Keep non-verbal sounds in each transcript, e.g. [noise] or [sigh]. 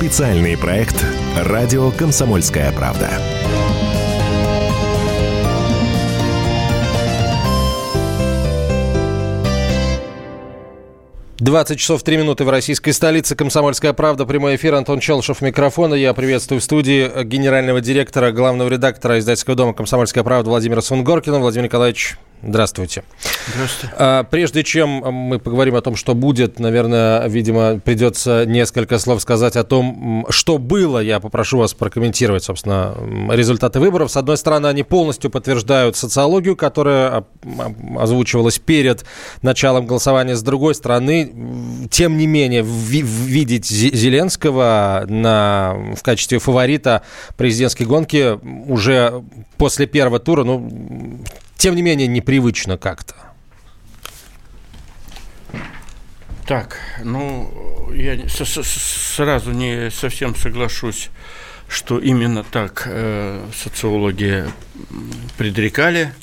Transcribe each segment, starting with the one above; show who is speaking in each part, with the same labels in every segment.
Speaker 1: Специальный проект «Радио Комсомольская правда».
Speaker 2: Двадцать часов три минуты в российской столице. Комсомольская правда. Прямой эфир. Антон Челшев микрофона. Я приветствую в студии генерального директора, главного редактора издательского дома «Комсомольская правда» Владимира Сунгоркина. Владимир Николаевич, Здравствуйте.
Speaker 3: Здравствуйте.
Speaker 2: А, прежде чем мы поговорим о том, что будет, наверное, видимо, придется несколько слов сказать о том, что было. Я попрошу вас прокомментировать, собственно, результаты выборов. С одной стороны, они полностью подтверждают социологию, которая озвучивалась перед началом голосования. С другой стороны, тем не менее, видеть Зеленского на, в качестве фаворита президентской гонки уже после первого тура, ну, тем не менее, непривычно как-то.
Speaker 3: Так, ну, я сразу не совсем соглашусь, что именно так э, социологи предрекали.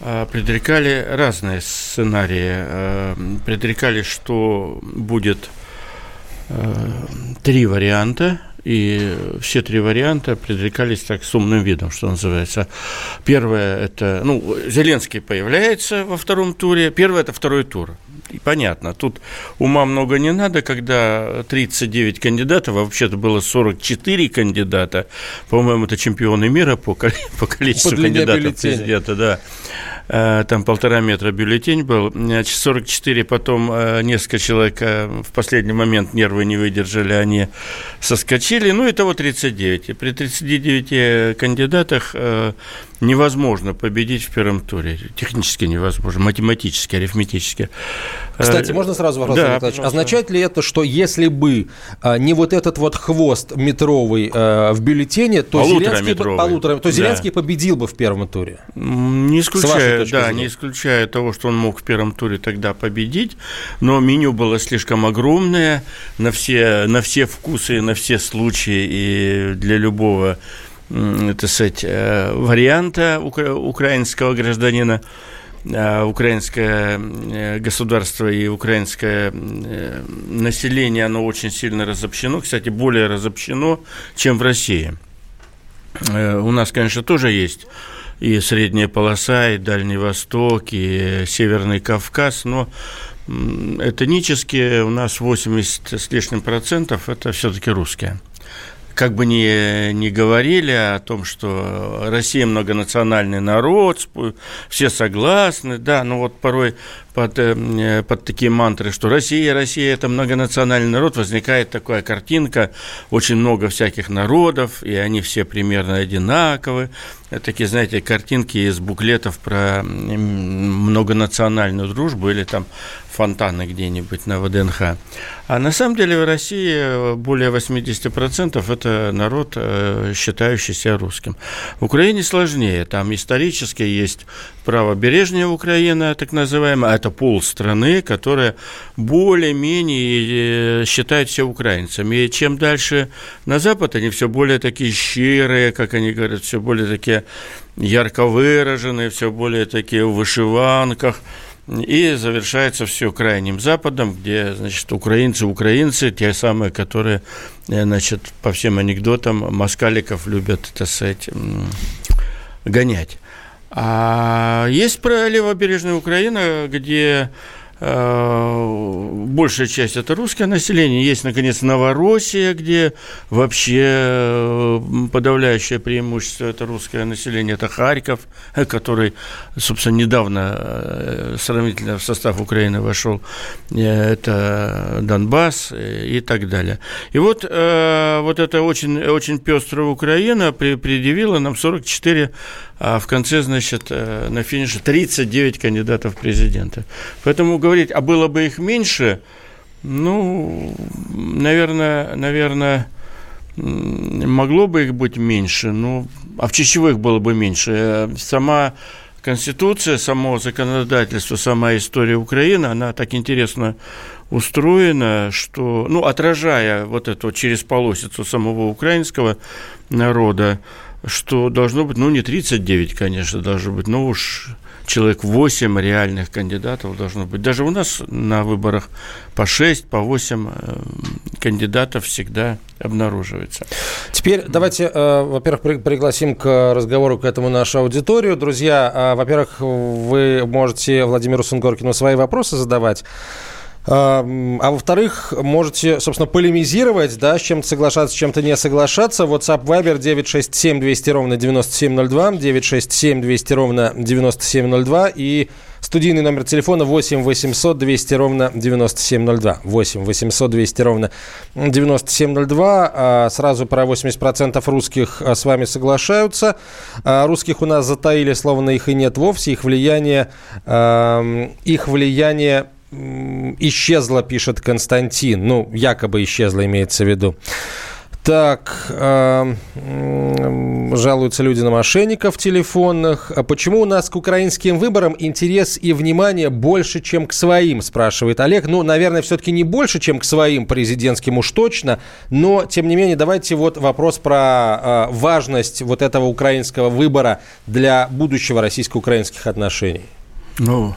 Speaker 3: Э, предрекали разные сценарии. Э, предрекали, что будет э, три варианта и все три варианта предрекались так с умным видом, что называется. Первое – это, ну, Зеленский появляется во втором туре. Первое – это второй тур. И понятно, тут ума много не надо, когда 39 кандидатов, а вообще-то было 44 кандидата, по-моему, это чемпионы мира по, по количеству по кандидатов бюллетеня. президента, да. Э, там полтора метра бюллетень был, значит, 44, потом э, несколько человек э, в последний момент нервы не выдержали, они соскочили, ну, и того 39. И при 39 кандидатах невозможно победить в первом туре. Технически невозможно, математически, арифметически.
Speaker 2: Кстати, можно сразу вопрос, да, Означает ли это, что если бы а, не вот этот вот хвост метровый а, в бюллетене, то Зеленский, полутора, то Зеленский да. победил бы в первом туре?
Speaker 3: Не исключая, да, зрения. не исключая того, что он мог в первом туре тогда победить, но меню было слишком огромное на все, на все вкусы, на все случаи и для любого так сказать, э, варианта украинского гражданина, э, украинское э, государство и украинское население, оно очень сильно разобщено, кстати, более разобщено, чем в России. У нас, конечно, тоже есть и средняя полоса, и Дальний Восток, и Северный Кавказ, но этнически у нас 80 с лишним процентов это все-таки русские как бы ни, ни говорили о том, что Россия многонациональный народ, все согласны, да, но вот порой под, э, под такие мантры, что Россия, Россия – это многонациональный народ, возникает такая картинка, очень много всяких народов, и они все примерно одинаковы. Такие, знаете, картинки из буклетов про многонациональную дружбу или там фонтаны где-нибудь на ВДНХ. А на самом деле в России более 80% это народ, э, считающийся русским. В Украине сложнее. Там исторически есть правобережная Украина, так называемая, это полстраны, которая более-менее э, считает все украинцами. И чем дальше на запад, они все более такие щирые, как они говорят, все более такие ярко выраженные, все более такие в вышиванках. И завершается все крайним западом, где, значит, украинцы, украинцы, те самые, которые, э, значит, по всем анекдотам москаликов любят, так сказать, гонять. А есть про левобережная Украина, где большая часть это русское население. Есть, наконец, Новороссия, где вообще э, подавляющее преимущество это русское население. Это Харьков, который, собственно, недавно э, сравнительно в состав Украины вошел. Это Донбасс и так далее. И вот, вот эта очень, очень пестрая Украина предъявила нам 44 а в конце, значит, на финише 39 кандидатов в президенты. Поэтому говорить, а было бы их меньше, ну, наверное, наверное, могло бы их быть меньше, ну, а в часовых было бы меньше. Сама Конституция, само законодательство, сама история Украины, она так интересно устроена, что, ну, отражая вот это через полосицу самого украинского народа, что должно быть, ну, не 39, конечно, должно быть, но уж человек 8 реальных кандидатов должно быть. Даже у нас на выборах по 6, по 8 э, кандидатов всегда обнаруживается.
Speaker 2: Теперь давайте, э, во-первых, пригласим к разговору к этому нашу аудиторию. Друзья, э, во-первых, вы можете Владимиру Сунгоркину свои вопросы задавать. А, а во-вторых, можете, собственно, полемизировать, да, с чем-то соглашаться, с чем-то не соглашаться. WhatsApp Viber 967 200 ровно 9702, 967 200 ровно 9702 и студийный номер телефона 8 800 200 ровно 9702. 8 800 200 ровно 9702. А сразу про 80% русских а, с вами соглашаются. Русских у нас затаили, словно их и нет вовсе. Их влияние, их влияние исчезла, пишет Константин. Ну, якобы исчезла, имеется в виду. Так, э, жалуются люди на мошенников телефонных. А почему у нас к украинским выборам интерес и внимание больше, чем к своим, спрашивает Олег. Ну, наверное, все-таки не больше, чем к своим президентским уж точно. Но, тем не менее, давайте вот вопрос про э, важность вот этого украинского выбора для будущего российско-украинских отношений.
Speaker 3: Ну,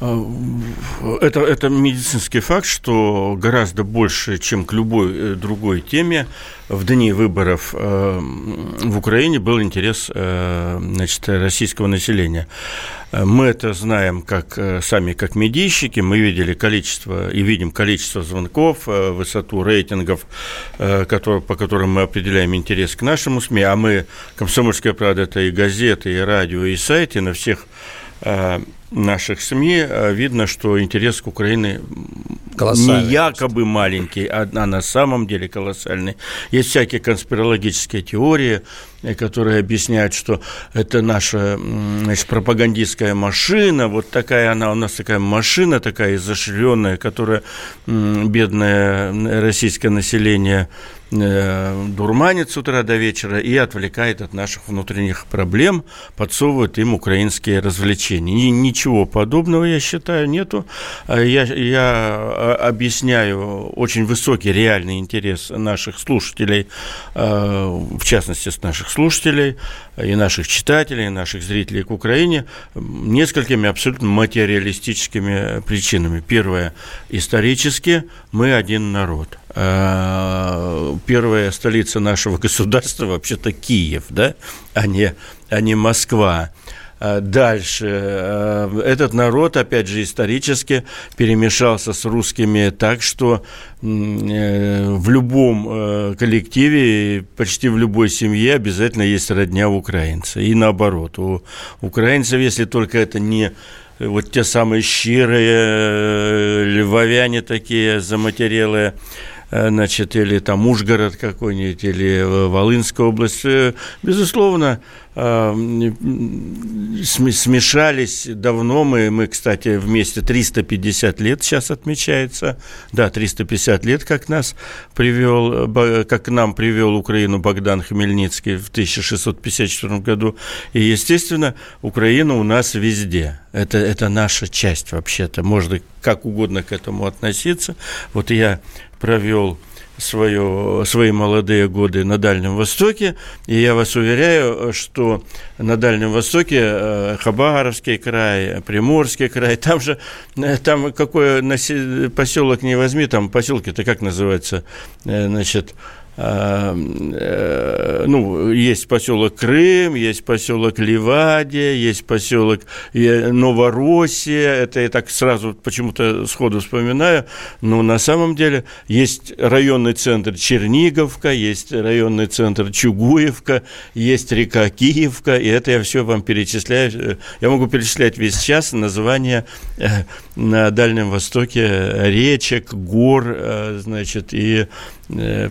Speaker 3: это, это медицинский факт, что гораздо больше, чем к любой э, другой теме, в дни выборов э, в Украине был интерес э, значит, российского населения. Мы это знаем как сами как медийщики, мы видели количество и видим количество звонков, высоту рейтингов, которые, по которым мы определяем интерес к нашему СМИ, а мы, «Комсомольская правда» это и газеты, и радио, и сайты, на всех наших СМИ э, видно, что интерес к Украине не якобы маленький, а, а на самом деле колоссальный. Есть всякие конспирологические теории, которые объясняют, что это наша значит, пропагандистская машина, вот такая она, у нас такая машина такая изощренная, которая бедное российское население Э, дурманит с утра до вечера и отвлекает от наших внутренних проблем, подсовывает им украинские развлечения. Ничего подобного, я считаю, нету. А я, я а, объясняю очень высокий реальный интерес наших слушателей, э, в частности, с наших слушателей и наших читателей, и наших зрителей к Украине, несколькими абсолютно материалистическими причинами. Первое, исторически мы один народ – Э, первая столица нашего [laughs] государства вообще-то Киев, да, а не, а не Москва. Э, дальше. Э, этот народ, опять же, исторически перемешался с русскими так, что в любом коллективе, почти в любой семье обязательно есть родня украинца. И наоборот. У украинцев, если только это не вот те самые щирые, львовяне такие заматерелые, Э, значит, или там Ужгород какой-нибудь, или э, Волынская область, э, безусловно, смешались давно. Мы, мы, кстати, вместе 350 лет сейчас отмечается. Да, 350 лет, как нас привел, как нам привел Украину Богдан Хмельницкий в 1654 году. И, естественно, Украина у нас везде. Это, это наша часть вообще-то. Можно как угодно к этому относиться. Вот я провел свое, свои молодые годы на Дальнем Востоке, и я вас уверяю, что на Дальнем Востоке э, Хабаровский край, Приморский край, [laughs] там же, э, там какой поселок не возьми, там поселки-то как называется, э, значит, ну, есть поселок Крым, есть поселок Ливадия, есть поселок Новороссия, это я так сразу почему-то сходу вспоминаю, но на самом деле есть районный центр Черниговка, есть районный центр Чугуевка, есть река Киевка, и это я все вам перечисляю, я могу перечислять весь час названия э, на Дальнем Востоке речек, гор, э, значит, и Э,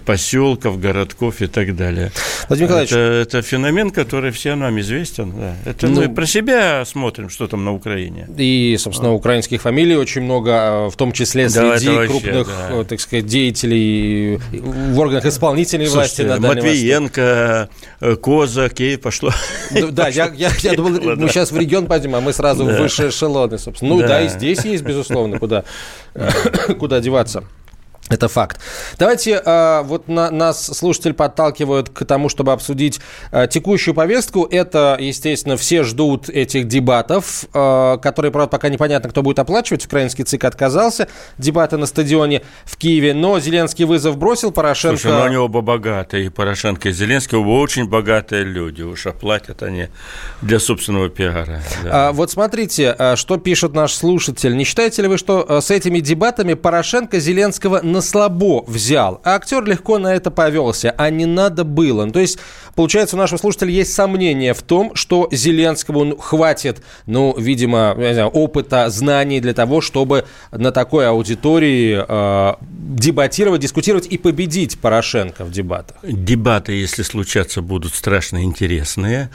Speaker 3: поселков, городков и так далее. Владимир Николаевич, это, это феномен, который всем нам известен. Да. Это ну, мы про себя смотрим, что там на Украине.
Speaker 2: И, собственно, украинских фамилий очень много, а, в том числе среди да, крупных, вообще, да. так сказать, деятелей в органах исполнительной Слушайте, власти.
Speaker 3: На Матвиенко, э, Козак, и пошло.
Speaker 2: Да, я, я, я думал, [laughs] мы сейчас в регион пойдем, а мы сразу в высшие эшелоны, собственно. Ну да, и здесь есть, безусловно, куда, [coughs] куда деваться. Это факт. Давайте, э, вот на, нас слушатель подталкивают к тому, чтобы обсудить э, текущую повестку. Это, естественно, все ждут этих дебатов, э, которые, правда, пока непонятно, кто будет оплачивать. Украинский ЦИК отказался. Дебаты на стадионе в Киеве. Но Зеленский вызов бросил, Порошенко...
Speaker 3: Слушай, ну они оба богатые, и Порошенко, и Зеленский, оба очень богатые люди. Уж оплатят они для собственного пиара.
Speaker 2: Да. А, вот смотрите, что пишет наш слушатель. Не считаете ли вы, что с этими дебатами Порошенко Зеленского на слабо взял, а актер легко на это повелся, а не надо было. Ну, то есть, получается, у нашего слушателя есть сомнение в том, что Зеленскому ну, хватит, ну, видимо, знаю, опыта, знаний для того, чтобы на такой аудитории э, дебатировать, дискутировать и победить Порошенко в дебатах.
Speaker 3: Дебаты, если случаться, будут страшно интересные.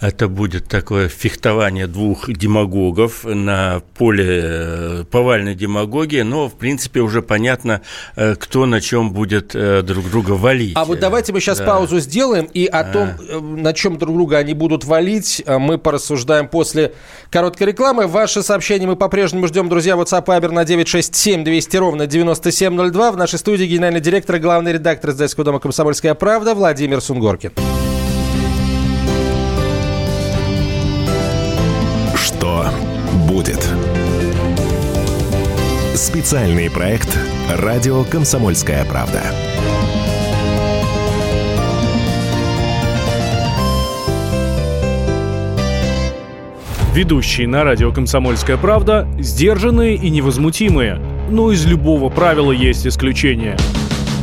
Speaker 3: Это будет такое фехтование двух демагогов на поле э, повальной демагогии, но, в принципе, уже понятно, э, кто на чем будет э, друг друга валить.
Speaker 2: А вот давайте мы сейчас да. паузу сделаем, и о том, на чем друг друга они будут валить, мы порассуждаем после короткой рекламы. Ваши сообщения мы по-прежнему ждем, друзья, WhatsApp Viber на 967 200 ровно 9702. В нашей студии генеральный директор и главный редактор издательского дома «Комсомольская правда» Владимир Сунгоркин.
Speaker 1: Специальный проект «Радио Комсомольская правда».
Speaker 4: Ведущие на радио «Комсомольская правда» сдержанные и невозмутимые. Но из любого правила есть исключение –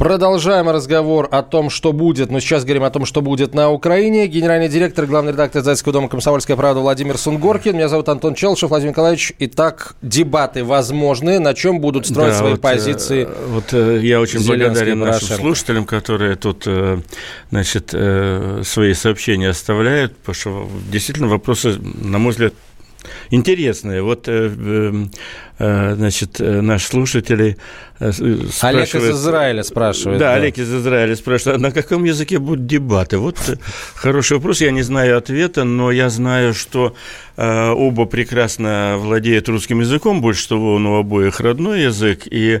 Speaker 2: Продолжаем разговор о том, что будет. Но сейчас говорим о том, что будет на Украине. Генеральный директор, главный редактор издательского дома «Комсомольская правда» Владимир Сунгоркин. Меня зовут Антон Челшев. Владимир Николаевич, итак, дебаты возможны. На чем будут строить да, свои вот, позиции
Speaker 3: э, Вот э, я очень благодарен нашим Порошенко. слушателям, которые тут, э, значит, свои сообщения оставляют, потому что действительно вопросы, на мой взгляд, интересные. Вот, значит, наши слушатели
Speaker 2: спрашивает... Олег из Израиля спрашивает.
Speaker 3: Да, да, Олег из Израиля спрашивает, а на каком языке будут дебаты? Вот хороший вопрос, я не знаю ответа, но я знаю, что э, оба прекрасно владеют русским языком, больше того, он у обоих родной язык, и э,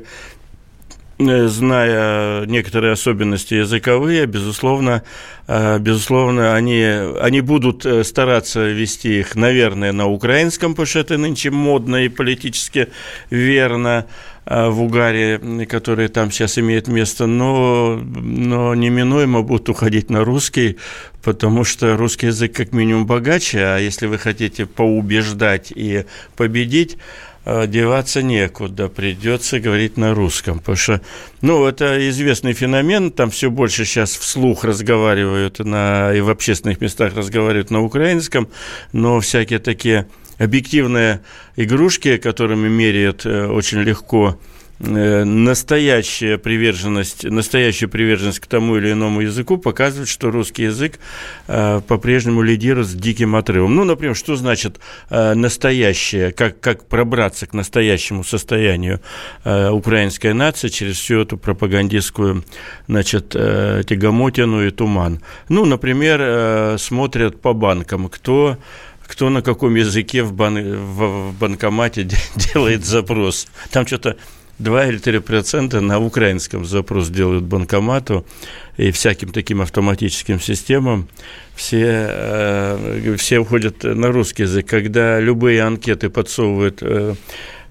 Speaker 3: зная некоторые особенности языковые, безусловно, э, безусловно, они, они будут э, стараться вести их, наверное, на украинском, потому что это нынче модно и политически верно. Э, в угаре, которые там сейчас имеют место, но, но неминуемо будут уходить на русский, потому что русский язык как минимум богаче, а если вы хотите поубеждать и победить, э, деваться некуда, придется говорить на русском, потому что, ну, это известный феномен, там все больше сейчас вслух разговаривают на, и в общественных местах разговаривают на украинском, но всякие такие объективные игрушки, которыми меряют э, очень легко э, настоящая приверженность, настоящая приверженность к тому или иному языку показывает, что русский язык э, по-прежнему лидирует с диким отрывом. Ну, например, что значит э, настоящее, как, как пробраться к настоящему состоянию э, украинской нации через всю эту пропагандистскую, значит, э, тягомотину и туман. Ну, например, э, смотрят по банкам, кто кто на каком языке в, бан, в банкомате [laughs] делает запрос. Там что-то 2 или 3 процента на украинском запрос делают банкомату и всяким таким автоматическим системам. Все, э, все уходят на русский язык. Когда любые анкеты подсовывают э,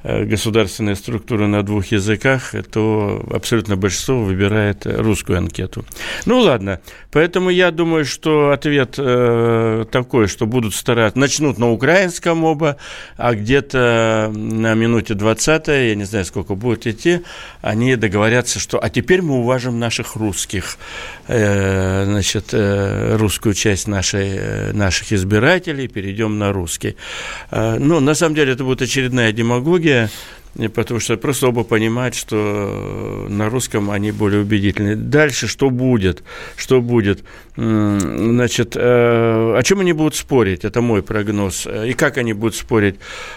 Speaker 3: э, государственные структуры на двух языках, то абсолютно большинство выбирает русскую анкету. Ну ладно, поэтому я думаю, что ответ э, такой, что будут стараться, начнут на украинском оба, а где-то на минуте 20, я не знаю, сколько будет идти, они договорятся, что а теперь мы уважим наших русских, э, значит, э, русскую часть нашей, э, наших избирателей, перейдем на русский. Э, ну, на самом деле, это будет очередная демагогия, потому что просто оба понимают, что на русском они более убедительны. Дальше что будет? Что будет? Значит, э, о чем они будут спорить? Это мой прогноз. И как они будут спорить?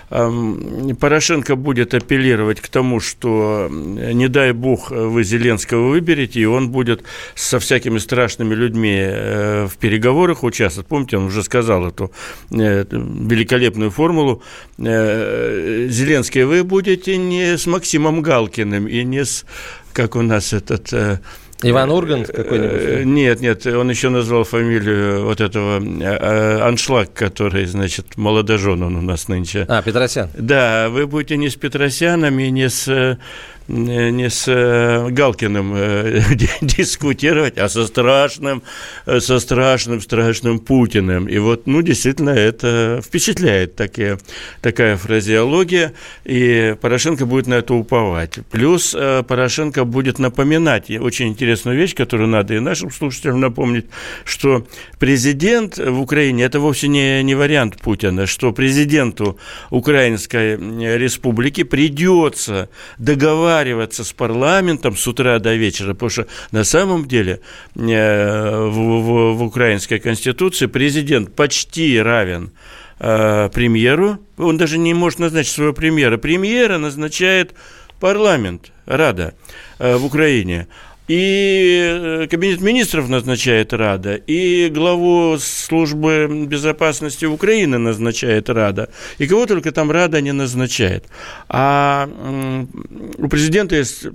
Speaker 3: Порошенко будет апеллировать к тому, что не дай бог вы Зеленского выберете, и он будет со всякими страшными людьми э, в переговорах участвовать. Помните, он уже сказал эту э, великолепную формулу. Зеленский, вы будете не с Максимом Галкиным и не с, как у нас этот
Speaker 2: Иван Ургант какой-нибудь? Э,
Speaker 3: нет, нет, он еще назвал фамилию вот этого э, э, Аншлаг, который, значит, молодожен он у нас нынче.
Speaker 2: А, Петросян.
Speaker 3: Да, вы будете не с Петросянами, не с не с э, Галкиным э, [laughs] дискутировать, а со страшным, э, со страшным, страшным Путиным. И вот, ну, действительно, это впечатляет такие, такая фразеология, и Порошенко будет на это уповать. Плюс Порошенко будет напоминать очень интересную вещь, которую надо и нашим слушателям напомнить, что президент в Украине – это вовсе не, не вариант Путина, что президенту Украинской республики придется договариваться договариваться с парламентом с утра до вечера, потому что на самом деле э, в, в, в украинской конституции президент почти равен э, премьеру, он даже не может назначить своего премьера. Премьера назначает парламент, Рада э, в Украине. И Кабинет министров назначает Рада, и главу службы безопасности Украины назначает Рада, и кого только там Рада не назначает. А у президента есть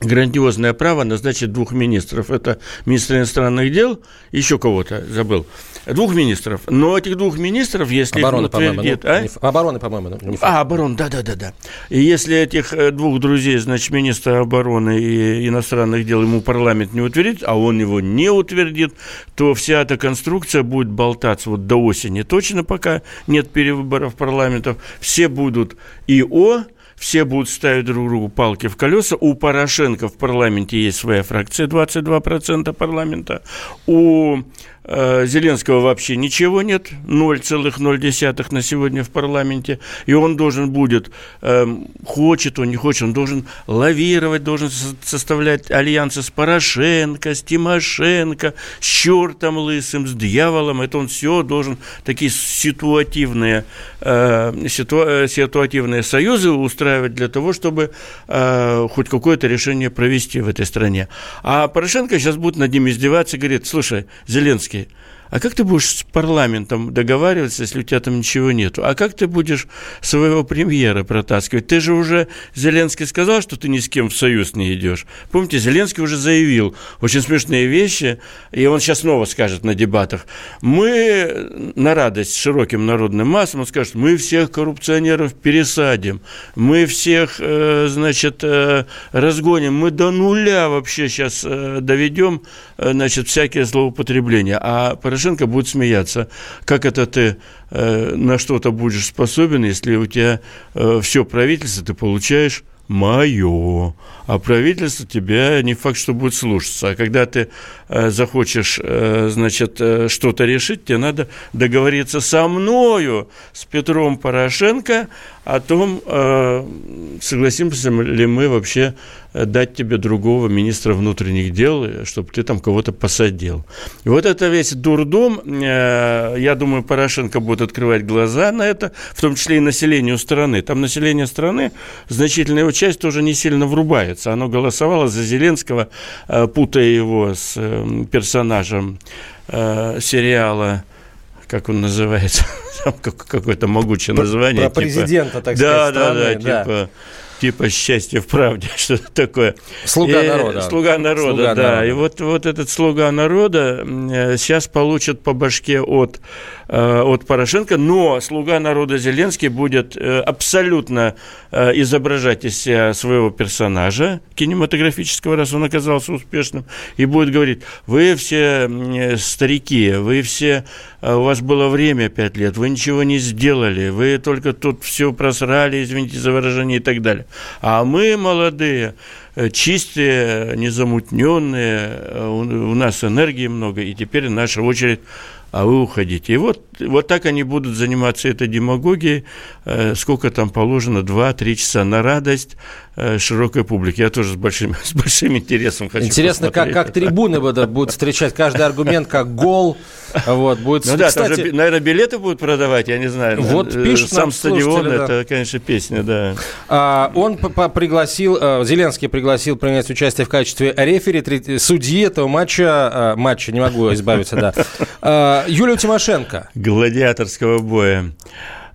Speaker 3: грандиозное право назначить двух министров. Это министр иностранных дел, еще кого-то забыл. Двух министров. Но этих двух министров, если
Speaker 2: обороны, их утвердит...
Speaker 3: Ну, а? Не, обороны, по-моему. Ну, не а, обороны, да-да-да. И если этих э, двух друзей, значит, министра обороны и иностранных дел ему парламент не утвердит, а он его не утвердит, то вся эта конструкция будет болтаться вот до осени. Точно пока нет перевыборов парламентов. Все будут ИО, все будут ставить друг другу палки в колеса. У Порошенко в парламенте есть своя фракция, 22% парламента. У Зеленского вообще ничего нет, 0,0 на сегодня в парламенте, и он должен будет, эм, хочет он, не хочет, он должен лавировать, должен составлять альянсы с Порошенко, с Тимошенко, с чертом лысым, с дьяволом, это он все должен, такие ситуативные, э, ситуа- ситуативные союзы устраивать для того, чтобы э, хоть какое-то решение провести в этой стране. А Порошенко сейчас будет над ним издеваться говорит, слушай, Зеленский, it а как ты будешь с парламентом договариваться, если у тебя там ничего нету? А как ты будешь своего премьера протаскивать? Ты же уже, Зеленский сказал, что ты ни с кем в союз не идешь. Помните, Зеленский уже заявил очень смешные вещи, и он сейчас снова скажет на дебатах. Мы на радость широким народным массам, он скажет, мы всех коррупционеров пересадим, мы всех, э, значит, э, разгоним, мы до нуля вообще сейчас э, доведем, значит, всякие злоупотребления. А Порошенко будет смеяться. Как это ты э, на что-то будешь способен, если у тебя э, все правительство ты получаешь мое. А правительство тебя не факт, что будет слушаться. А когда ты э, захочешь, э, значит, э, что-то решить, тебе надо договориться со мною, с Петром Порошенко, о том, согласимся ли мы вообще дать тебе другого министра внутренних дел, чтобы ты там кого-то посадил. И вот это весь дурдом, я думаю, Порошенко будет открывать глаза на это, в том числе и населению страны. Там население страны, значительная его часть тоже не сильно врубается. Оно голосовало за Зеленского, э, путая его с э, персонажем сериала как он называется, [laughs] какое-то могучее название.
Speaker 2: Про типа, президента, так
Speaker 3: да, сказать, да, страны, да, да, типа типа счастье в правде, [laughs] что такое.
Speaker 2: Слуга и, народа.
Speaker 3: Слуга народа, слуга да. Народа. И вот, вот этот слуга народа сейчас получит по башке от, э, от Порошенко, но слуга народа Зеленский будет э, абсолютно э, изображать из себя своего персонажа кинематографического, раз он оказался успешным, и будет говорить, вы все старики, вы все, у вас было время пять лет, вы ничего не сделали, вы только тут все просрали, извините за выражение и так далее. А мы молодые, э, чистые, незамутненные, э, у нас энергии много, и теперь наша очередь а вы уходите. И вот, вот так они будут заниматься этой демагогией, э, сколько там положено, 2-3 часа на радость э, широкой публике. Я тоже с большим, [laughs] с большим интересом хочу
Speaker 2: Интересно, как, как трибуны будут встречать каждый аргумент как гол. Вот, будет,
Speaker 3: ну да, кстати, там же, наверное, билеты будут продавать, я не знаю.
Speaker 2: Вот э, пишут
Speaker 3: Сам стадион, да. это, конечно, песня, да.
Speaker 2: А, он пригласил, Зеленский пригласил принять участие в качестве рефери, судьи этого матча, матча, не могу избавиться, да, [laughs] Юлию Тимошенко.
Speaker 3: Гладиаторского боя.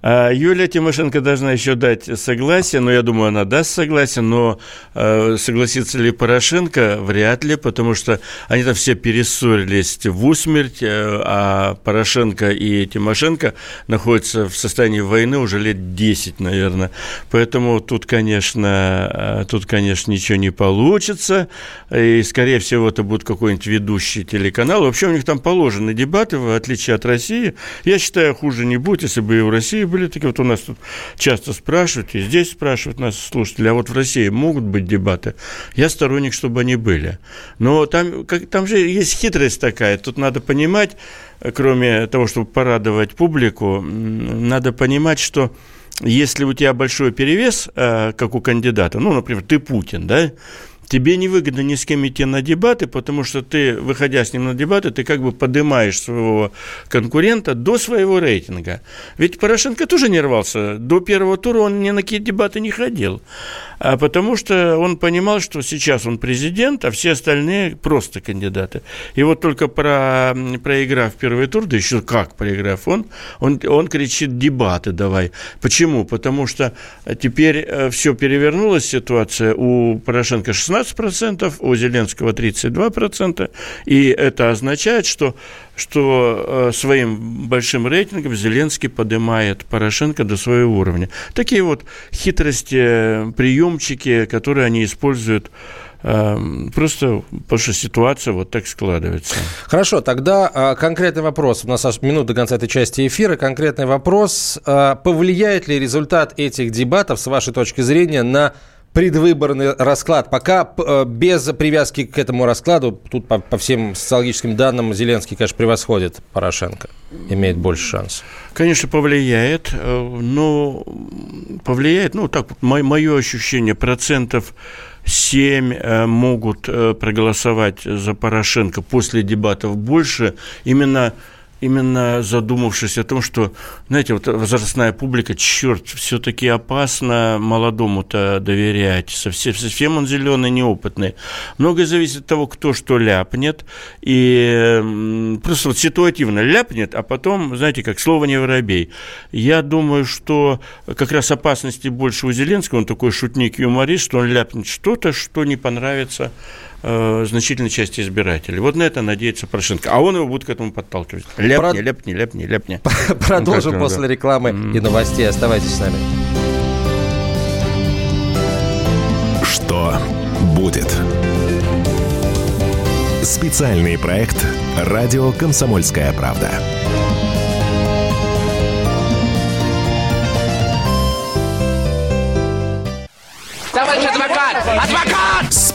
Speaker 3: А Юлия Тимошенко должна еще дать согласие, но я думаю, она даст согласие, но э, согласится ли Порошенко, вряд ли, потому что они там все перессорились в усмерть, э, а Порошенко и Тимошенко находятся в состоянии войны уже лет 10, наверное. Поэтому тут, конечно, э, тут, конечно, ничего не получится, и, скорее всего, это будет какой-нибудь ведущий телеканал. Вообще у них там положены дебаты, в отличие от России. Я считаю, хуже не будет, если бы и в России были такие, вот у нас тут часто спрашивают, и здесь спрашивают нас слушатели, а вот в России могут быть дебаты? Я сторонник, чтобы они были. Но там, как, там же есть хитрость такая, тут надо понимать, кроме того, чтобы порадовать публику, надо понимать, что если у тебя большой перевес, э, как у кандидата, ну, например, ты Путин, да, тебе невыгодно ни с кем идти на дебаты, потому что ты, выходя с ним на дебаты, ты как бы поднимаешь своего конкурента до своего рейтинга. Ведь Порошенко тоже не рвался. До первого тура он ни на какие дебаты не ходил а потому что он понимал, что сейчас он президент, а все остальные просто кандидаты. И вот только про, проиграв первый тур, да еще как проиграв, он, он, он кричит дебаты давай. Почему? Потому что теперь э, все перевернулась ситуация. У Порошенко 16%, у Зеленского 32%, и это означает, что что э, своим большим рейтингом Зеленский поднимает Порошенко до своего уровня. Такие вот хитрости, приемчики, которые они используют э, Просто потому что ситуация вот так складывается.
Speaker 2: Хорошо, тогда а, конкретный вопрос. У нас аж минут до конца этой части эфира. Конкретный вопрос. А, повлияет ли результат этих дебатов, с вашей точки зрения, на предвыборный расклад. Пока э, без привязки к этому раскладу, тут по, по всем социологическим данным Зеленский, конечно, превосходит Порошенко, имеет больше шансов.
Speaker 3: Конечно, повлияет, э, но повлияет, ну, так, мое ощущение, процентов 7 э, могут проголосовать за Порошенко после дебатов больше, именно именно задумавшись о том, что, знаете, вот возрастная публика, черт, все-таки опасно молодому-то доверять, совсем, совсем он зеленый, неопытный. Многое зависит от того, кто что ляпнет, и просто вот ситуативно ляпнет, а потом, знаете, как слово не воробей. Я думаю, что как раз опасности больше у Зеленского, он такой шутник, юморист, что он ляпнет что-то, что не понравится э, значительной части избирателей. Вот на это надеется Порошенко. А он его будет к этому подталкивать. Ляпни, Про... ляпни, ляпни, ляпни. [laughs]
Speaker 2: Продолжим после рекламы и новостей. Оставайтесь с нами.
Speaker 1: Что будет? Специальный проект «Радио Комсомольская правда».
Speaker 5: Товарищ адвокат! Адвокат!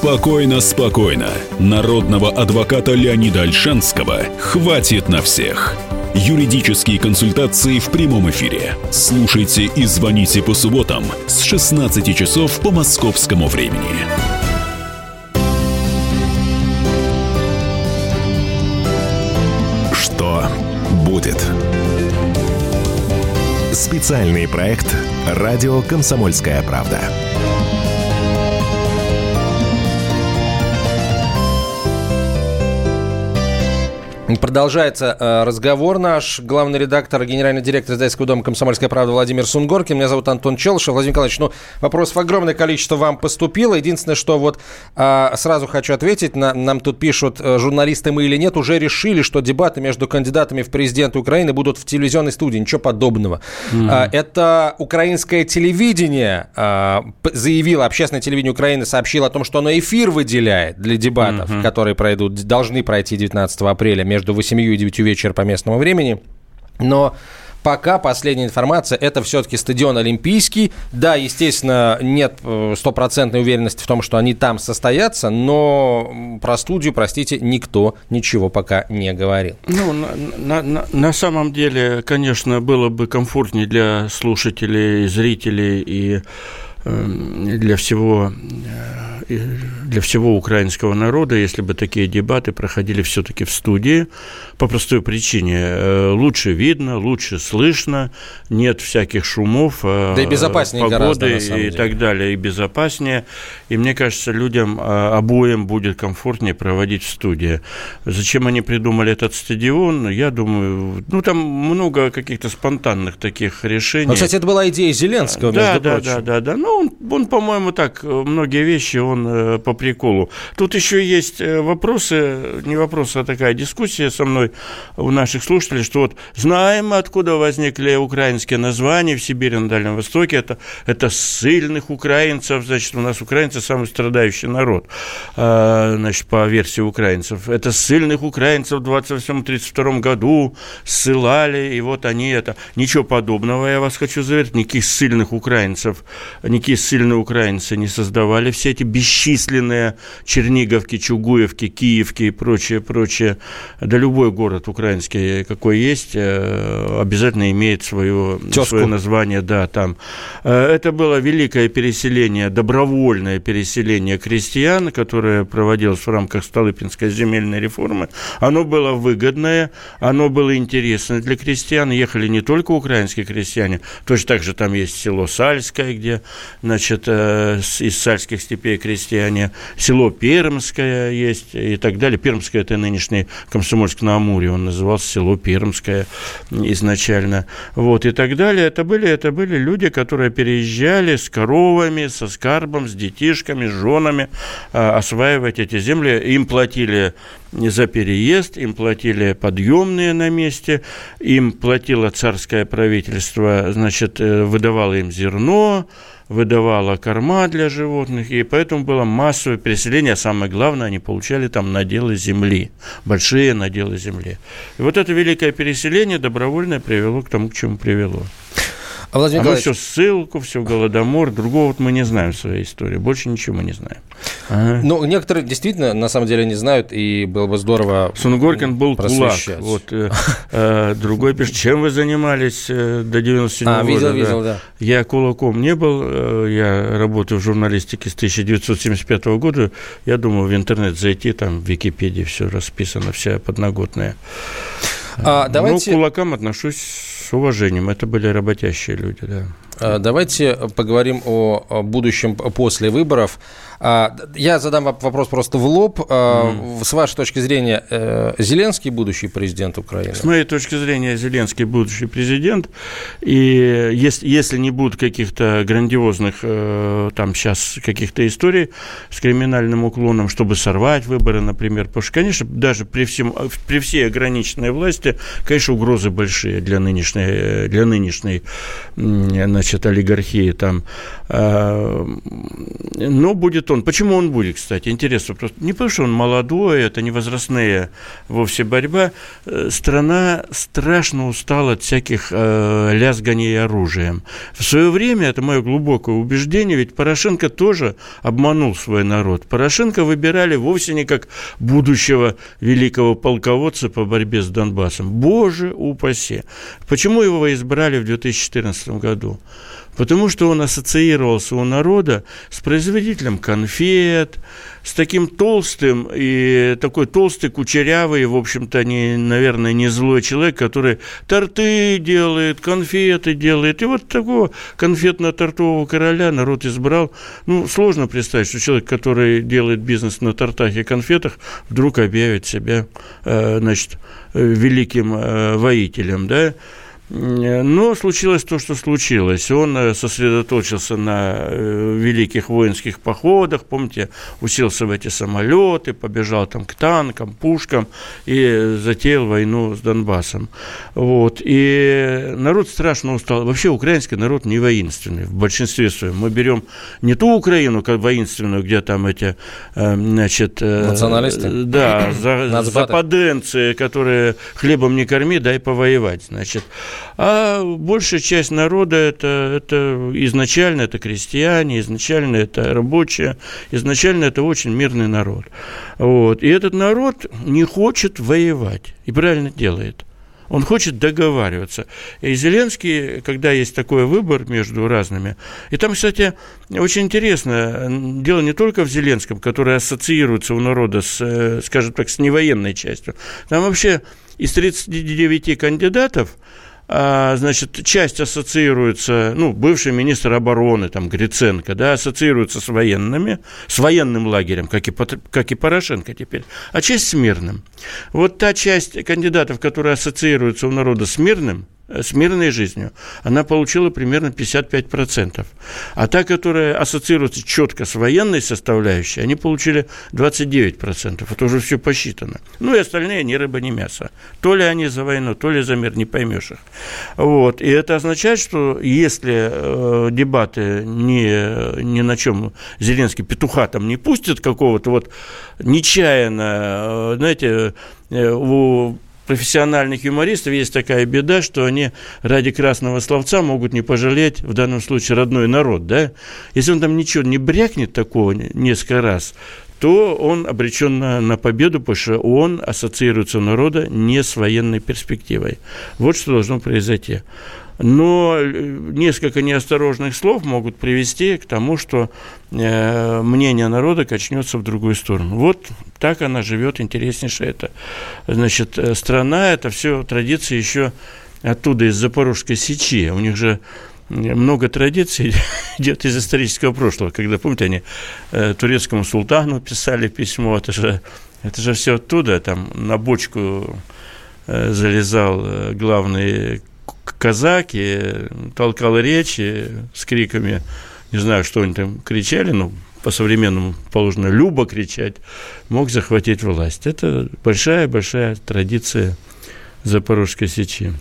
Speaker 1: Спокойно, спокойно. Народного адвоката Леонида Альшанского хватит на всех. Юридические консультации в прямом эфире. Слушайте и звоните по субботам с 16 часов по московскому времени. Что будет? Специальный проект «Радио Комсомольская правда».
Speaker 2: Продолжается э, разговор наш. Главный редактор, генеральный директор издательского дома «Комсомольская правда» Владимир Сунгоркин. Меня зовут Антон Челышев. Владимир Николаевич, ну, вопросов огромное количество вам поступило. Единственное, что вот э, сразу хочу ответить. На, нам тут пишут, э, журналисты мы или нет, уже решили, что дебаты между кандидатами в президенты Украины будут в телевизионной студии. Ничего подобного. Э, это украинское телевидение э, заявило, общественное телевидение Украины сообщило о том, что оно эфир выделяет для дебатов, mm-hmm. которые пройдут, должны пройти 19 апреля между 8 и 9 вечера по местному времени. Но пока последняя информация, это все-таки стадион Олимпийский. Да, естественно, нет э, стопроцентной уверенности в том, что они там состоятся, но про студию, простите, никто ничего пока не говорил.
Speaker 3: Ну, на, на, на самом деле, конечно, было бы комфортнее для слушателей, зрителей и для всего э, для всего украинского народа, если бы такие дебаты проходили все-таки в студии, по простой причине. Э, лучше видно, лучше слышно, нет всяких шумов,
Speaker 2: э, да и безопаснее
Speaker 3: погоды
Speaker 2: гораздо,
Speaker 3: и так далее, и безопаснее. И мне кажется, людям обоим будет комфортнее проводить в студии. Зачем они придумали этот стадион? Я думаю, ну там много каких-то спонтанных таких решений. Но,
Speaker 2: кстати, это была идея Зеленского,
Speaker 3: да,
Speaker 2: между
Speaker 3: да,
Speaker 2: прочим.
Speaker 3: Да, да, да. Ну, он, он по-моему, так многие вещи он э, по приколу. Тут еще есть э, вопросы, не вопросы, а такая дискуссия со мной у наших слушателей, что вот знаем, откуда возникли украинские названия в Сибири, на Дальнем Востоке. Это, это сильных украинцев, значит, у нас украинцы самый страдающий народ, а, значит, по версии украинцев. Это сильных украинцев в 28-32 году ссылали, и вот они это... Ничего подобного, я вас хочу заверить, никаких сильных украинцев, никакие сильные украинцы не создавали все эти бесчисленные бесчисленные Черниговки, Чугуевки, Киевки и прочее, прочее. Да любой город украинский, какой есть, э, обязательно имеет свое, свое название, да, там. Э, это было великое переселение, добровольное переселение крестьян, которое проводилось в рамках Столыпинской земельной реформы. Оно было выгодное, оно было интересно для крестьян. Ехали не только украинские крестьяне, точно так же там есть село Сальское, где, значит, э, из сальских степей крестьяне село Пермское есть и так далее. Пермское – это нынешний Комсомольск-на-Амуре, он назывался село Пермское изначально. Вот, и так далее. Это были, это были люди, которые переезжали с коровами, со скарбом, с детишками, с женами а, осваивать эти земли. Им платили за переезд, им платили подъемные на месте, им платило царское правительство, значит, э, выдавало им зерно, выдавала корма для животных, и поэтому было массовое переселение, а самое главное, они получали там наделы земли, большие наделы земли. И вот это великое переселение добровольное привело к тому, к чему привело. А, Владимир а мы все ссылку, все голодомор, другого вот мы не знаем в своей истории, больше ничего мы не знаем.
Speaker 2: Ага. Ну, некоторые действительно, на самом деле, не знают, и было бы здорово
Speaker 3: Сунгоркин был кулак. Вот, э, э, другой пишет, чем вы занимались э, до 97 -го а,
Speaker 2: видел, года? видел, да.
Speaker 3: Я кулаком не был, э, я работаю в журналистике с 1975 года. Я думаю, в интернет зайти, там в Википедии все расписано, вся подноготная. А, давайте... Ну, к кулакам отношусь с уважением. Это были работящие люди, да.
Speaker 2: А, давайте поговорим о будущем после выборов. А, я задам вопрос просто в лоб. Mm. С вашей точки зрения, э, Зеленский будущий президент Украины?
Speaker 3: С моей точки зрения, Зеленский будущий президент. И если, если не будет каких-то грандиозных э, там сейчас каких-то историй с криминальным уклоном, чтобы сорвать выборы, например, потому что, конечно, даже при, всем, при всей ограниченной власти, конечно, угрозы большие для нынешней, для нынешней значит, олигархии там. Но будет он. Почему он будет, кстати? Интересно просто. Не потому, что он молодой, это не возрастная вовсе борьба. Э, страна страшно устала от всяких э, лязганий оружием. В свое время, это мое глубокое убеждение, ведь Порошенко тоже обманул свой народ. Порошенко выбирали вовсе не как будущего великого полководца по борьбе с Донбассом. Боже упаси. Почему его избрали в 2014 году? Потому что он ассоциировался у народа с производителем конфет, с таким толстым и такой толстый, кучерявый, в общем-то, не, наверное, не злой человек, который торты делает, конфеты делает. И вот такого конфетно-тортового короля народ избрал. Ну, сложно представить, что человек, который делает бизнес на тортах и конфетах, вдруг объявит себя, э, значит, великим э, воителем, да, но случилось то, что случилось. Он э, сосредоточился на э, великих воинских походах, помните, уселся в эти самолеты, побежал там к танкам, пушкам и затеял войну с Донбассом. Вот. И народ страшно устал. Вообще украинский народ не воинственный в большинстве своем. Мы берем не ту Украину, как воинственную, где там эти, э, значит...
Speaker 2: Националисты?
Speaker 3: Да, за, западенцы, которые хлебом не корми, дай повоевать, значит. А большая часть народа это, это изначально это крестьяне, изначально это рабочие, изначально это очень мирный народ. Вот. И этот народ не хочет воевать. И правильно делает. Он хочет договариваться. И Зеленский, когда есть такой выбор между разными, и там, кстати, очень интересно, дело не только в Зеленском, который ассоциируется у народа с, скажем так, с невоенной частью. Там вообще из 39 кандидатов значит, часть ассоциируется, ну, бывший министр обороны, там, Гриценко, да, ассоциируется с военными, с военным лагерем, как и, как и Порошенко теперь, а часть с мирным. Вот та часть кандидатов, которые ассоциируются у народа с мирным, с мирной жизнью, она получила примерно 55%. А та, которая ассоциируется четко с военной составляющей, они получили 29%. Это уже все посчитано. Ну и остальные ни рыба, ни мясо. То ли они за войну, то ли за мир, не поймешь их. Вот. И это означает, что если э, дебаты не, ни на чем Зеленский петуха там не пустит какого-то вот нечаянно, э, знаете, э, у профессиональных юмористов есть такая беда, что они ради красного словца могут не пожалеть, в данном случае, родной народ, да? Если он там ничего не брякнет такого несколько раз, то он обречен на, на победу, потому что он ассоциируется у народа не с военной перспективой. Вот что должно произойти. Но э, несколько неосторожных слов могут привести к тому, что э, мнение народа качнется в другую сторону. Вот так она живет, интереснейшая эта значит, э, страна. Это все традиции еще оттуда, из Запорожской сечи. У них же много традиций [laughs] идет из исторического прошлого. Когда, помните, они э, турецкому султану писали письмо, это же, это же все оттуда, там на бочку э, залезал э, главный казак и толкал речи с криками, не знаю, что они там кричали, но по-современному положено «Люба» кричать, мог захватить власть. Это большая-большая традиция Запорожской сечи.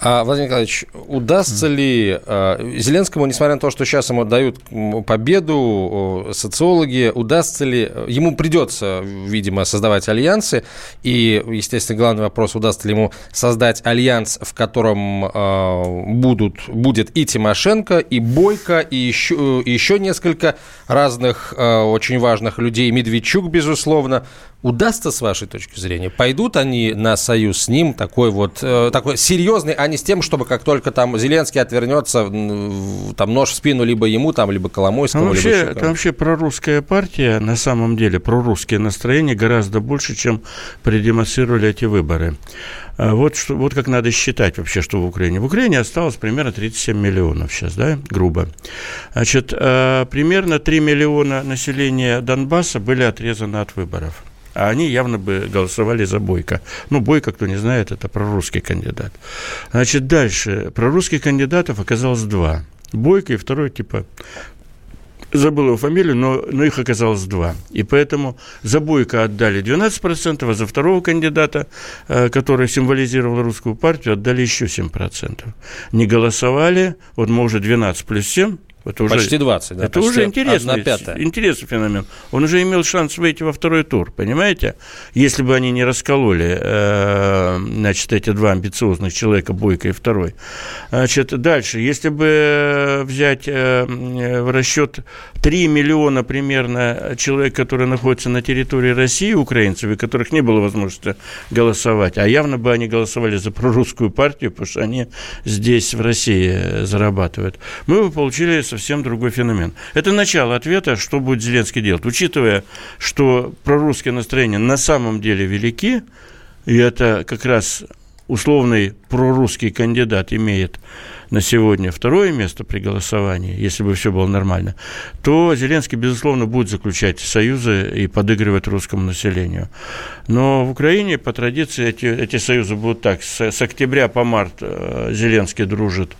Speaker 2: А, Владимир Николаевич, удастся ли э, Зеленскому, несмотря на то, что сейчас ему дают победу социологи, удастся ли, ему придется, видимо, создавать альянсы, и, естественно, главный вопрос, удастся ли ему создать альянс, в котором э, будут, будет и Тимошенко, и Бойко, и еще, и еще несколько разных э, очень важных людей, Медведчук, безусловно, удастся, с вашей точки зрения? Пойдут они на союз с ним, такой вот, э, такой серьезный, а не с тем, чтобы как только там Зеленский отвернется, там нож в спину либо ему, там, либо Коломойскому,
Speaker 3: ну, вообще,
Speaker 2: либо
Speaker 3: Это вообще прорусская партия, на самом деле, прорусские настроения гораздо больше, чем продемонстрировали эти выборы. А вот, что, вот как надо считать вообще, что в Украине. В Украине осталось примерно 37 миллионов сейчас, да, грубо. Значит, э, примерно 3 миллиона населения Донбасса были отрезаны от выборов а они явно бы голосовали за Бойко. Ну, Бойко, кто не знает, это прорусский кандидат. Значит, дальше. Прорусских кандидатов оказалось два. Бойко и второй, типа, забыл его фамилию, но, но их оказалось два. И поэтому за Бойко отдали 12%, а за второго кандидата, э, который символизировал русскую партию, отдали еще 7%. Не голосовали, вот мы уже 12 плюс 7,
Speaker 2: Это уже, Почти 20, да?
Speaker 3: Это уже интересный, интересный феномен. Он уже имел шанс выйти во второй тур, понимаете? Если бы они не раскололи, э, значит, эти два амбициозных человека, Бойко и второй. Значит, дальше, если бы взять э, в расчет 3 миллиона примерно человек, которые находятся на территории России, украинцев, и которых не было возможности голосовать, а явно бы они голосовали за прорусскую партию, потому что они здесь, в России, зарабатывают, мы бы получили совсем другой феномен. Это начало ответа, что будет Зеленский делать. Учитывая, что прорусские настроения на самом деле велики, и это как раз условный прорусский кандидат имеет на сегодня второе место при голосовании, если бы все было нормально, то Зеленский, безусловно, будет заключать союзы и подыгрывать русскому населению. Но в Украине, по традиции, эти, эти союзы будут так. С, с октября по март э, Зеленский дружит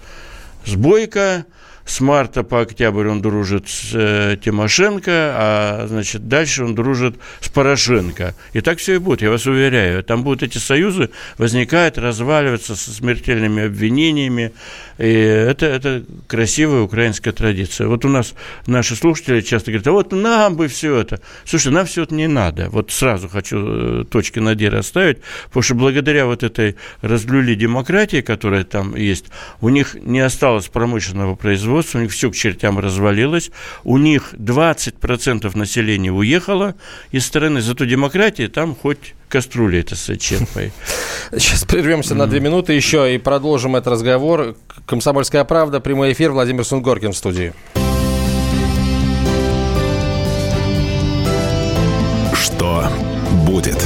Speaker 3: с Бойко, с марта по октябрь он дружит с э, Тимошенко, а, значит, дальше он дружит с Порошенко. И так все и будет, я вас уверяю. Там будут эти союзы возникать, разваливаться со смертельными обвинениями. И это, это красивая украинская традиция. Вот у нас наши слушатели часто говорят, а вот нам бы все это. Слушай, нам все это не надо. Вот сразу хочу э, точки над «и» расставить, потому что благодаря вот этой разлюли демократии, которая там есть, у них не осталось промышленного производства, производство, у них все к чертям развалилось, у них 20% населения уехало из страны, зато демократия там хоть кастрюли это сочерпай.
Speaker 2: Сейчас прервемся на две минуты еще и продолжим этот разговор. «Комсомольская правда», прямой эфир, Владимир Сунгоркин в студии.
Speaker 1: Что будет?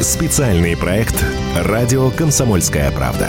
Speaker 1: Специальный проект «Радио Комсомольская правда».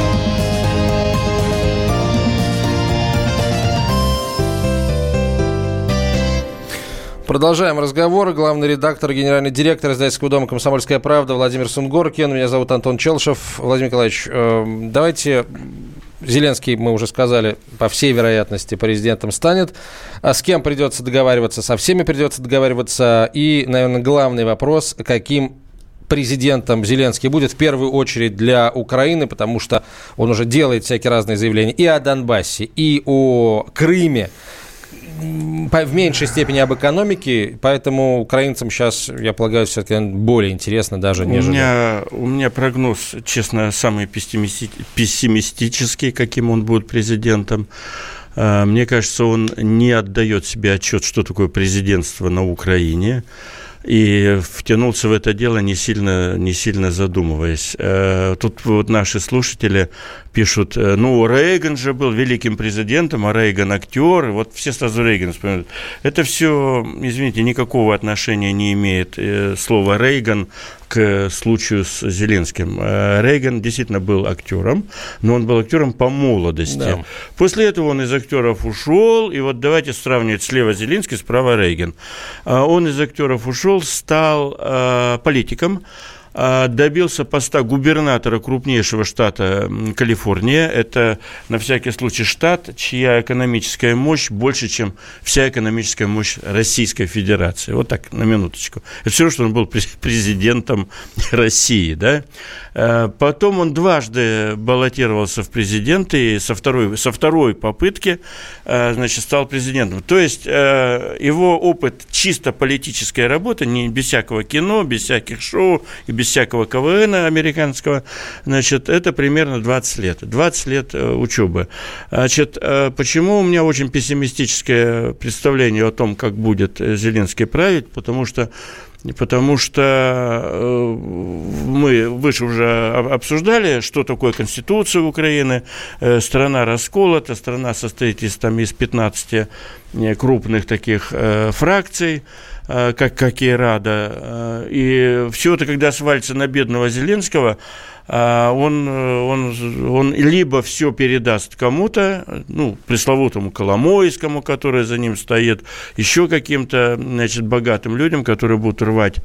Speaker 2: Продолжаем разговор. Главный редактор, генеральный директор издательского дома «Комсомольская правда» Владимир Сунгоркин. Меня зовут Антон Челшев. Владимир Николаевич, э, давайте Зеленский, мы уже сказали, по всей вероятности президентом станет. А с кем придется договариваться? Со всеми придется договариваться. И, наверное, главный вопрос, каким президентом Зеленский будет в первую очередь для Украины, потому что он уже делает всякие разные заявления и о Донбассе, и о Крыме в меньшей степени об экономике, поэтому украинцам сейчас, я полагаю, все-таки более интересно даже, нежели...
Speaker 3: У меня, у меня прогноз, честно, самый пессимистический, каким он будет президентом. А, мне кажется, он не отдает себе отчет, что такое президентство на Украине и втянулся в это дело, не сильно, не сильно задумываясь. Э, тут вот наши слушатели пишут, э, ну, Рейган же был великим президентом, а Рейган актер, вот все сразу Рейган вспоминают. Это все, извините, никакого отношения не имеет э, слово Рейган к случаю с Зеленским. Э, Рейган действительно был актером, но он был актером по молодости. Да. После этого он из актеров ушел, и вот давайте сравнивать слева Зеленский, справа Рейган. Он из актеров ушел, стал политиком, а, добился поста губернатора крупнейшего штата Калифорния. Это, на всякий случай, штат, чья экономическая мощь больше, чем вся экономическая мощь Российской Федерации. Вот так, на минуточку. Это все, что он был президентом [laughs] России, да? А, потом он дважды баллотировался в президенты и со второй, со второй попытки, а, значит, стал президентом. То есть его опыт чисто политической работы, не без всякого кино, без всяких шоу и без без всякого КВН американского, значит, это примерно 20 лет. 20 лет э, учебы. Значит, э, почему у меня очень пессимистическое представление о том, как будет Зеленский править? Потому что потому что мы выше уже обсуждали, что такое Конституция Украины, страна расколота, страна состоит из, там, из 15 крупных таких фракций, как, как и Рада. И все это, когда свалится на бедного Зеленского, он, он, он либо все передаст кому-то, ну, пресловутому Коломойскому, который за ним стоит, еще каким-то, значит, богатым людям, которые будут рвать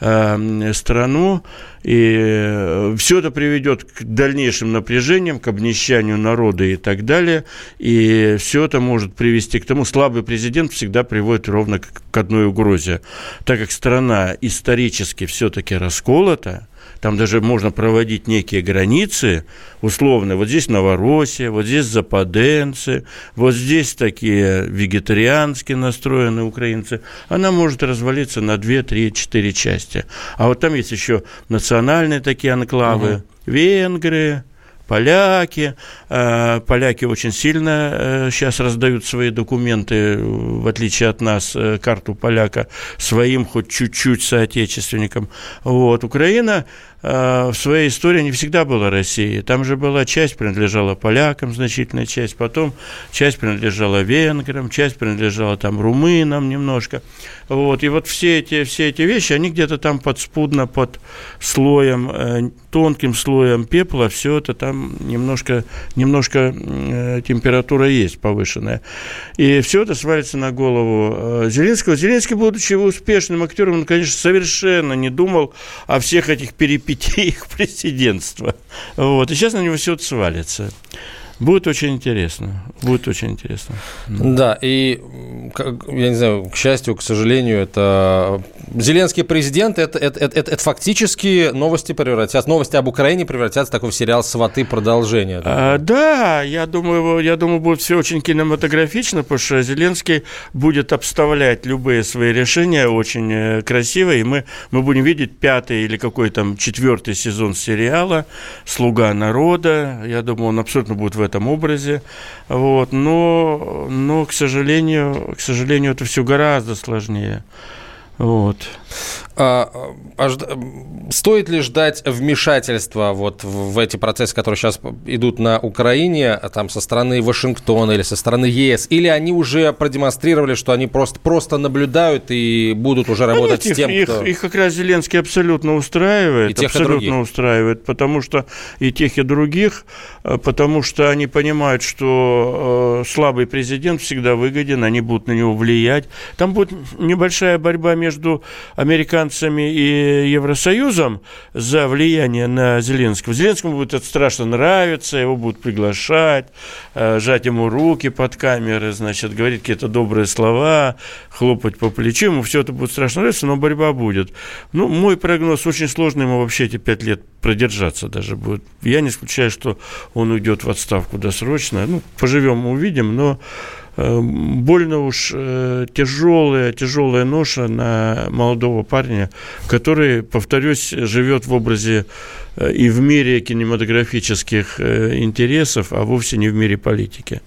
Speaker 3: э, страну, и все это приведет к дальнейшим напряжениям, к обнищанию народа и так далее, и все это может привести к тому, слабый президент всегда приводит ровно к одной угрозе, так как страна исторически все-таки расколота, там даже можно проводить некие границы условно. Вот здесь Новороссия, вот здесь западенцы, вот здесь такие вегетариански настроенные украинцы. Она может развалиться на 2, 3, 4 части. А вот там есть еще национальные такие анклавы, угу. венгры, поляки. Э, поляки очень сильно сейчас э, раздают свои документы, в отличие от нас, э, карту поляка своим хоть чуть-чуть соотечественникам. Вот. Украина в своей истории не всегда была Россией. Там же была часть принадлежала полякам, значительная часть, потом часть принадлежала венграм, часть принадлежала там румынам немножко. Вот. И вот все эти, все эти вещи, они где-то там подспудно, под слоем, тонким слоем пепла, все это там немножко, немножко температура есть повышенная. И все это свалится на голову Зеленского. Зеленский, будучи успешным актером, он, конечно, совершенно не думал о всех этих перипетиях их [laughs] президентства. Вот. И сейчас на него все это свалится. Будет очень интересно. Будет очень интересно.
Speaker 2: Да, и, я не знаю, к счастью, к сожалению, это... Зеленский президент, это, это, это, это, это фактически новости превратятся, новости об Украине превратятся в такой сериал «Сваты. Продолжение».
Speaker 3: А, да, я думаю, я думаю, будет все очень кинематографично, потому что Зеленский будет обставлять любые свои решения очень э, красиво, и мы, мы будем видеть пятый или какой там четвертый сезон сериала «Слуга народа». Я думаю, он абсолютно будет в этом образе. Вот. Но, но, к сожалению, к сожалению, это все гораздо сложнее. Вот.
Speaker 2: А, а, стоит ли ждать вмешательства вот в эти процессы, которые сейчас идут на Украине, а там со стороны Вашингтона или со стороны ЕС, или они уже продемонстрировали, что они просто, просто наблюдают и будут уже работать
Speaker 3: а
Speaker 2: с тем,
Speaker 3: их,
Speaker 2: кто...
Speaker 3: Их как раз Зеленский абсолютно устраивает, и тех, абсолютно и устраивает, потому что и тех, и других, э, потому что они понимают, что э, слабый президент всегда выгоден, они будут на него влиять. Там будет небольшая борьба между американцами и Евросоюзом за влияние на Зеленского. Зеленскому будет это страшно нравиться, его будут приглашать, э, жать ему руки под камеры, значит, говорить какие-то добрые слова, хлопать по плечу, ему все это будет страшно нравиться, но борьба будет. Ну, мой прогноз очень сложный, ему вообще эти пять лет продержаться даже будет. Я не исключаю, что он уйдет в отставку досрочно. Ну, поживем, увидим, но больно уж э, тяжелая, тяжелая ноша на молодого парня, который, повторюсь, живет в образе э, и в мире кинематографических интересов, а вовсе не в мире политики.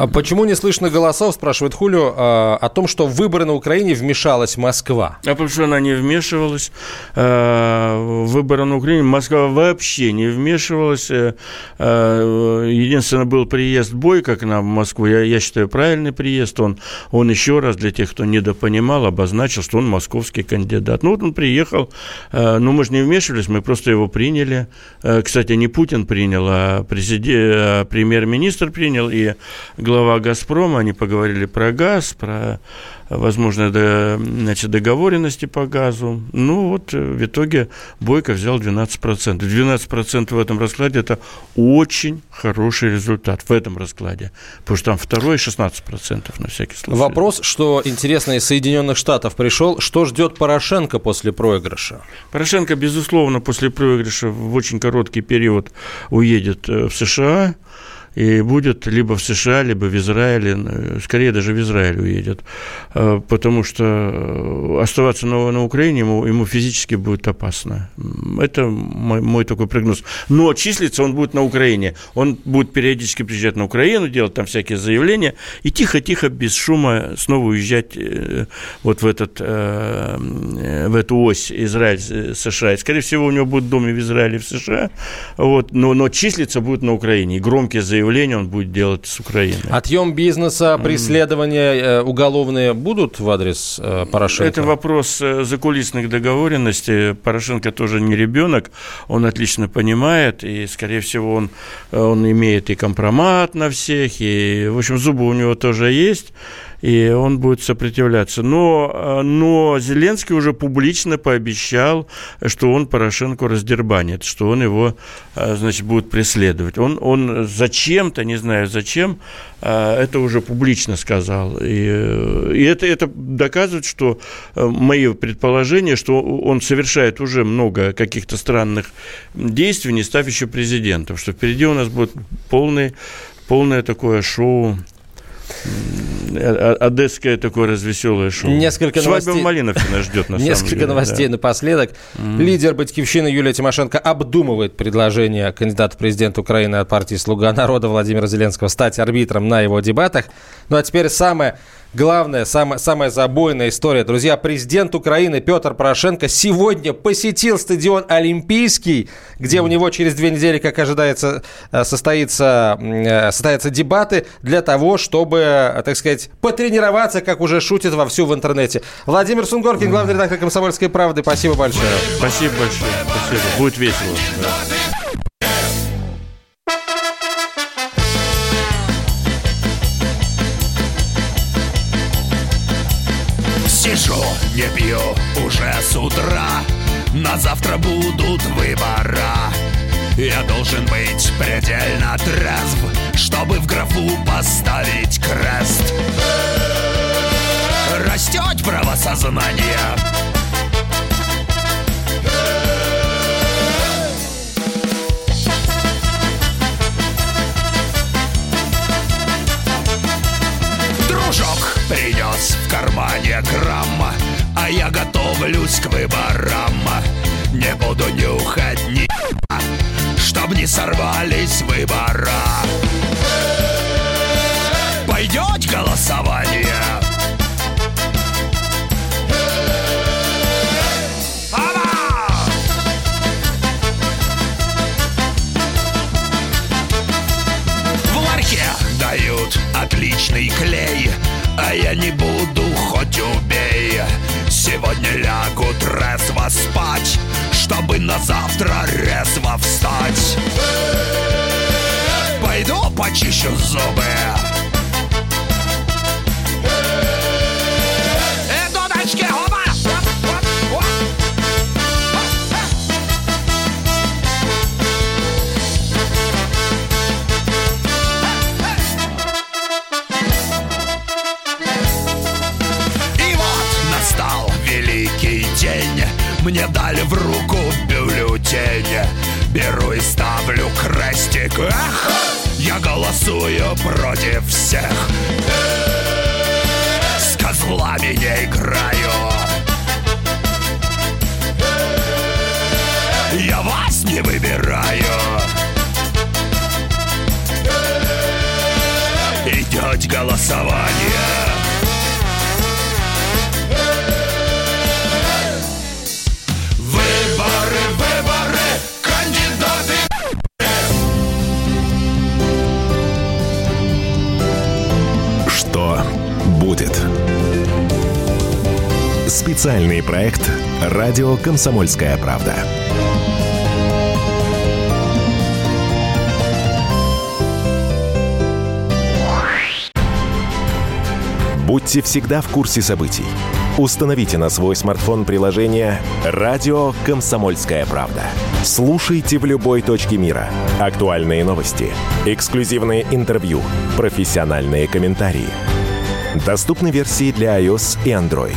Speaker 2: А почему не слышно голосов, спрашивает Хулио, а, о том, что в выборы на Украине вмешалась Москва?
Speaker 3: А потому что она не вмешивалась. А, в выборы на Украине Москва вообще не вмешивалась. Э, а, единственное, был приезд Бойко к нам в Москву. Я, я считаю, правильный приезд. Он, он еще раз, для тех, кто недопонимал, обозначил, что он московский кандидат. Ну, вот он приехал. Ну, мы же не вмешивались, мы просто его приняли. Кстати, не Путин принял, а, президент, премьер-министр принял, и глава «Газпрома», они поговорили про газ, про возможные значит, договоренности по газу. Ну, вот э, в итоге Бойко взял 12%. 12% в этом раскладе – это очень хороший результат в этом раскладе. Потому что там второй 16% на всякий случай.
Speaker 2: Вопрос, что интересно, из Соединенных Штатов пришел. Что ждет Порошенко после проигрыша?
Speaker 3: Порошенко, безусловно, после проигрыша в очень короткий период уедет э, в США – и будет либо в США, либо в Израиле, э, скорее даже в Израиль уедет, э, потому что э, оставаться на, на Украине ему, ему физически будет опасно. Это мой, мой такой прогноз. Но числиться он будет на Украине. Он будет периодически приезжать на Украину, делать там всякие заявления, и тихо-тихо, без шума снова уезжать вот в, этот, в эту ось Израиль-США. Скорее всего, у него будет дом и в Израиле, в США, вот, но, но числиться будет на Украине. И громкие заявления он будет делать с Украины.
Speaker 2: Отъем бизнеса, преследования э, уголовные будут в адрес э, Порошенко?
Speaker 3: Это вопрос э, закулисных договоренностей. Порошенко тоже не ребенок, он отлично понимает, и, скорее всего, он, он имеет и компромат на всех, и, в общем, зубы у него тоже есть и он будет сопротивляться. Но, э, но Зеленский уже публично пообещал, что он Порошенко раздербанит, что он его, э, значит, будет преследовать. Он, он зачем-то, не знаю зачем, э, это уже публично сказал. И, и это, это доказывает, что мои предположения, что он совершает уже много каких-то странных действий, не став еще президентом, что впереди у нас будет полный, полное такое шоу одесское такое развеселое шоу.
Speaker 2: Несколько
Speaker 3: Свадьба новостей... в Малиновке нас ждет, на
Speaker 2: Несколько
Speaker 3: деле,
Speaker 2: новостей да. напоследок. Mm. Лидер Батькивщины Юлия Тимошенко обдумывает предложение кандидата в президент Украины от партии «Слуга народа» Владимира Зеленского стать арбитром на его дебатах. Ну а теперь самое Главная, самая, самая забойная история. Друзья, президент Украины Петр Порошенко сегодня посетил стадион Олимпийский, где у него через две недели, как ожидается, э, состоится, э, состоятся дебаты для того, чтобы, э, так сказать, потренироваться, как уже шутят вовсю в интернете. Владимир Сунгоркин, главный редактор «Комсомольской правды». Спасибо большое.
Speaker 3: Спасибо большое. Спасибо. Будет весело. Да.
Speaker 6: Не пью уже с утра. На завтра будут выбора. Я должен быть предельно трезв Чтобы в графу поставить крест. Растет правосознание. Принес в кармане грамма А я готовлюсь к выборам. Не буду нюхать ни Чтоб не сорвались выбора. Пойдет голосование. В ларьке дают отличный клей а я не буду, хоть убей Сегодня лягу резво спать Чтобы на завтра резво встать. Пойду почищу зубы Мне дали в руку бюллетень Беру и ставлю крестик. Эх, я голосую против всех. С козлами не играю. Я вас не выбираю. Идет голосование
Speaker 7: Специальный проект «Радио Комсомольская правда». Будьте всегда в курсе событий. Установите на свой смартфон приложение «Радио Комсомольская правда». Слушайте в любой точке мира. Актуальные новости, эксклюзивные интервью, профессиональные комментарии. Доступны версии для iOS и Android.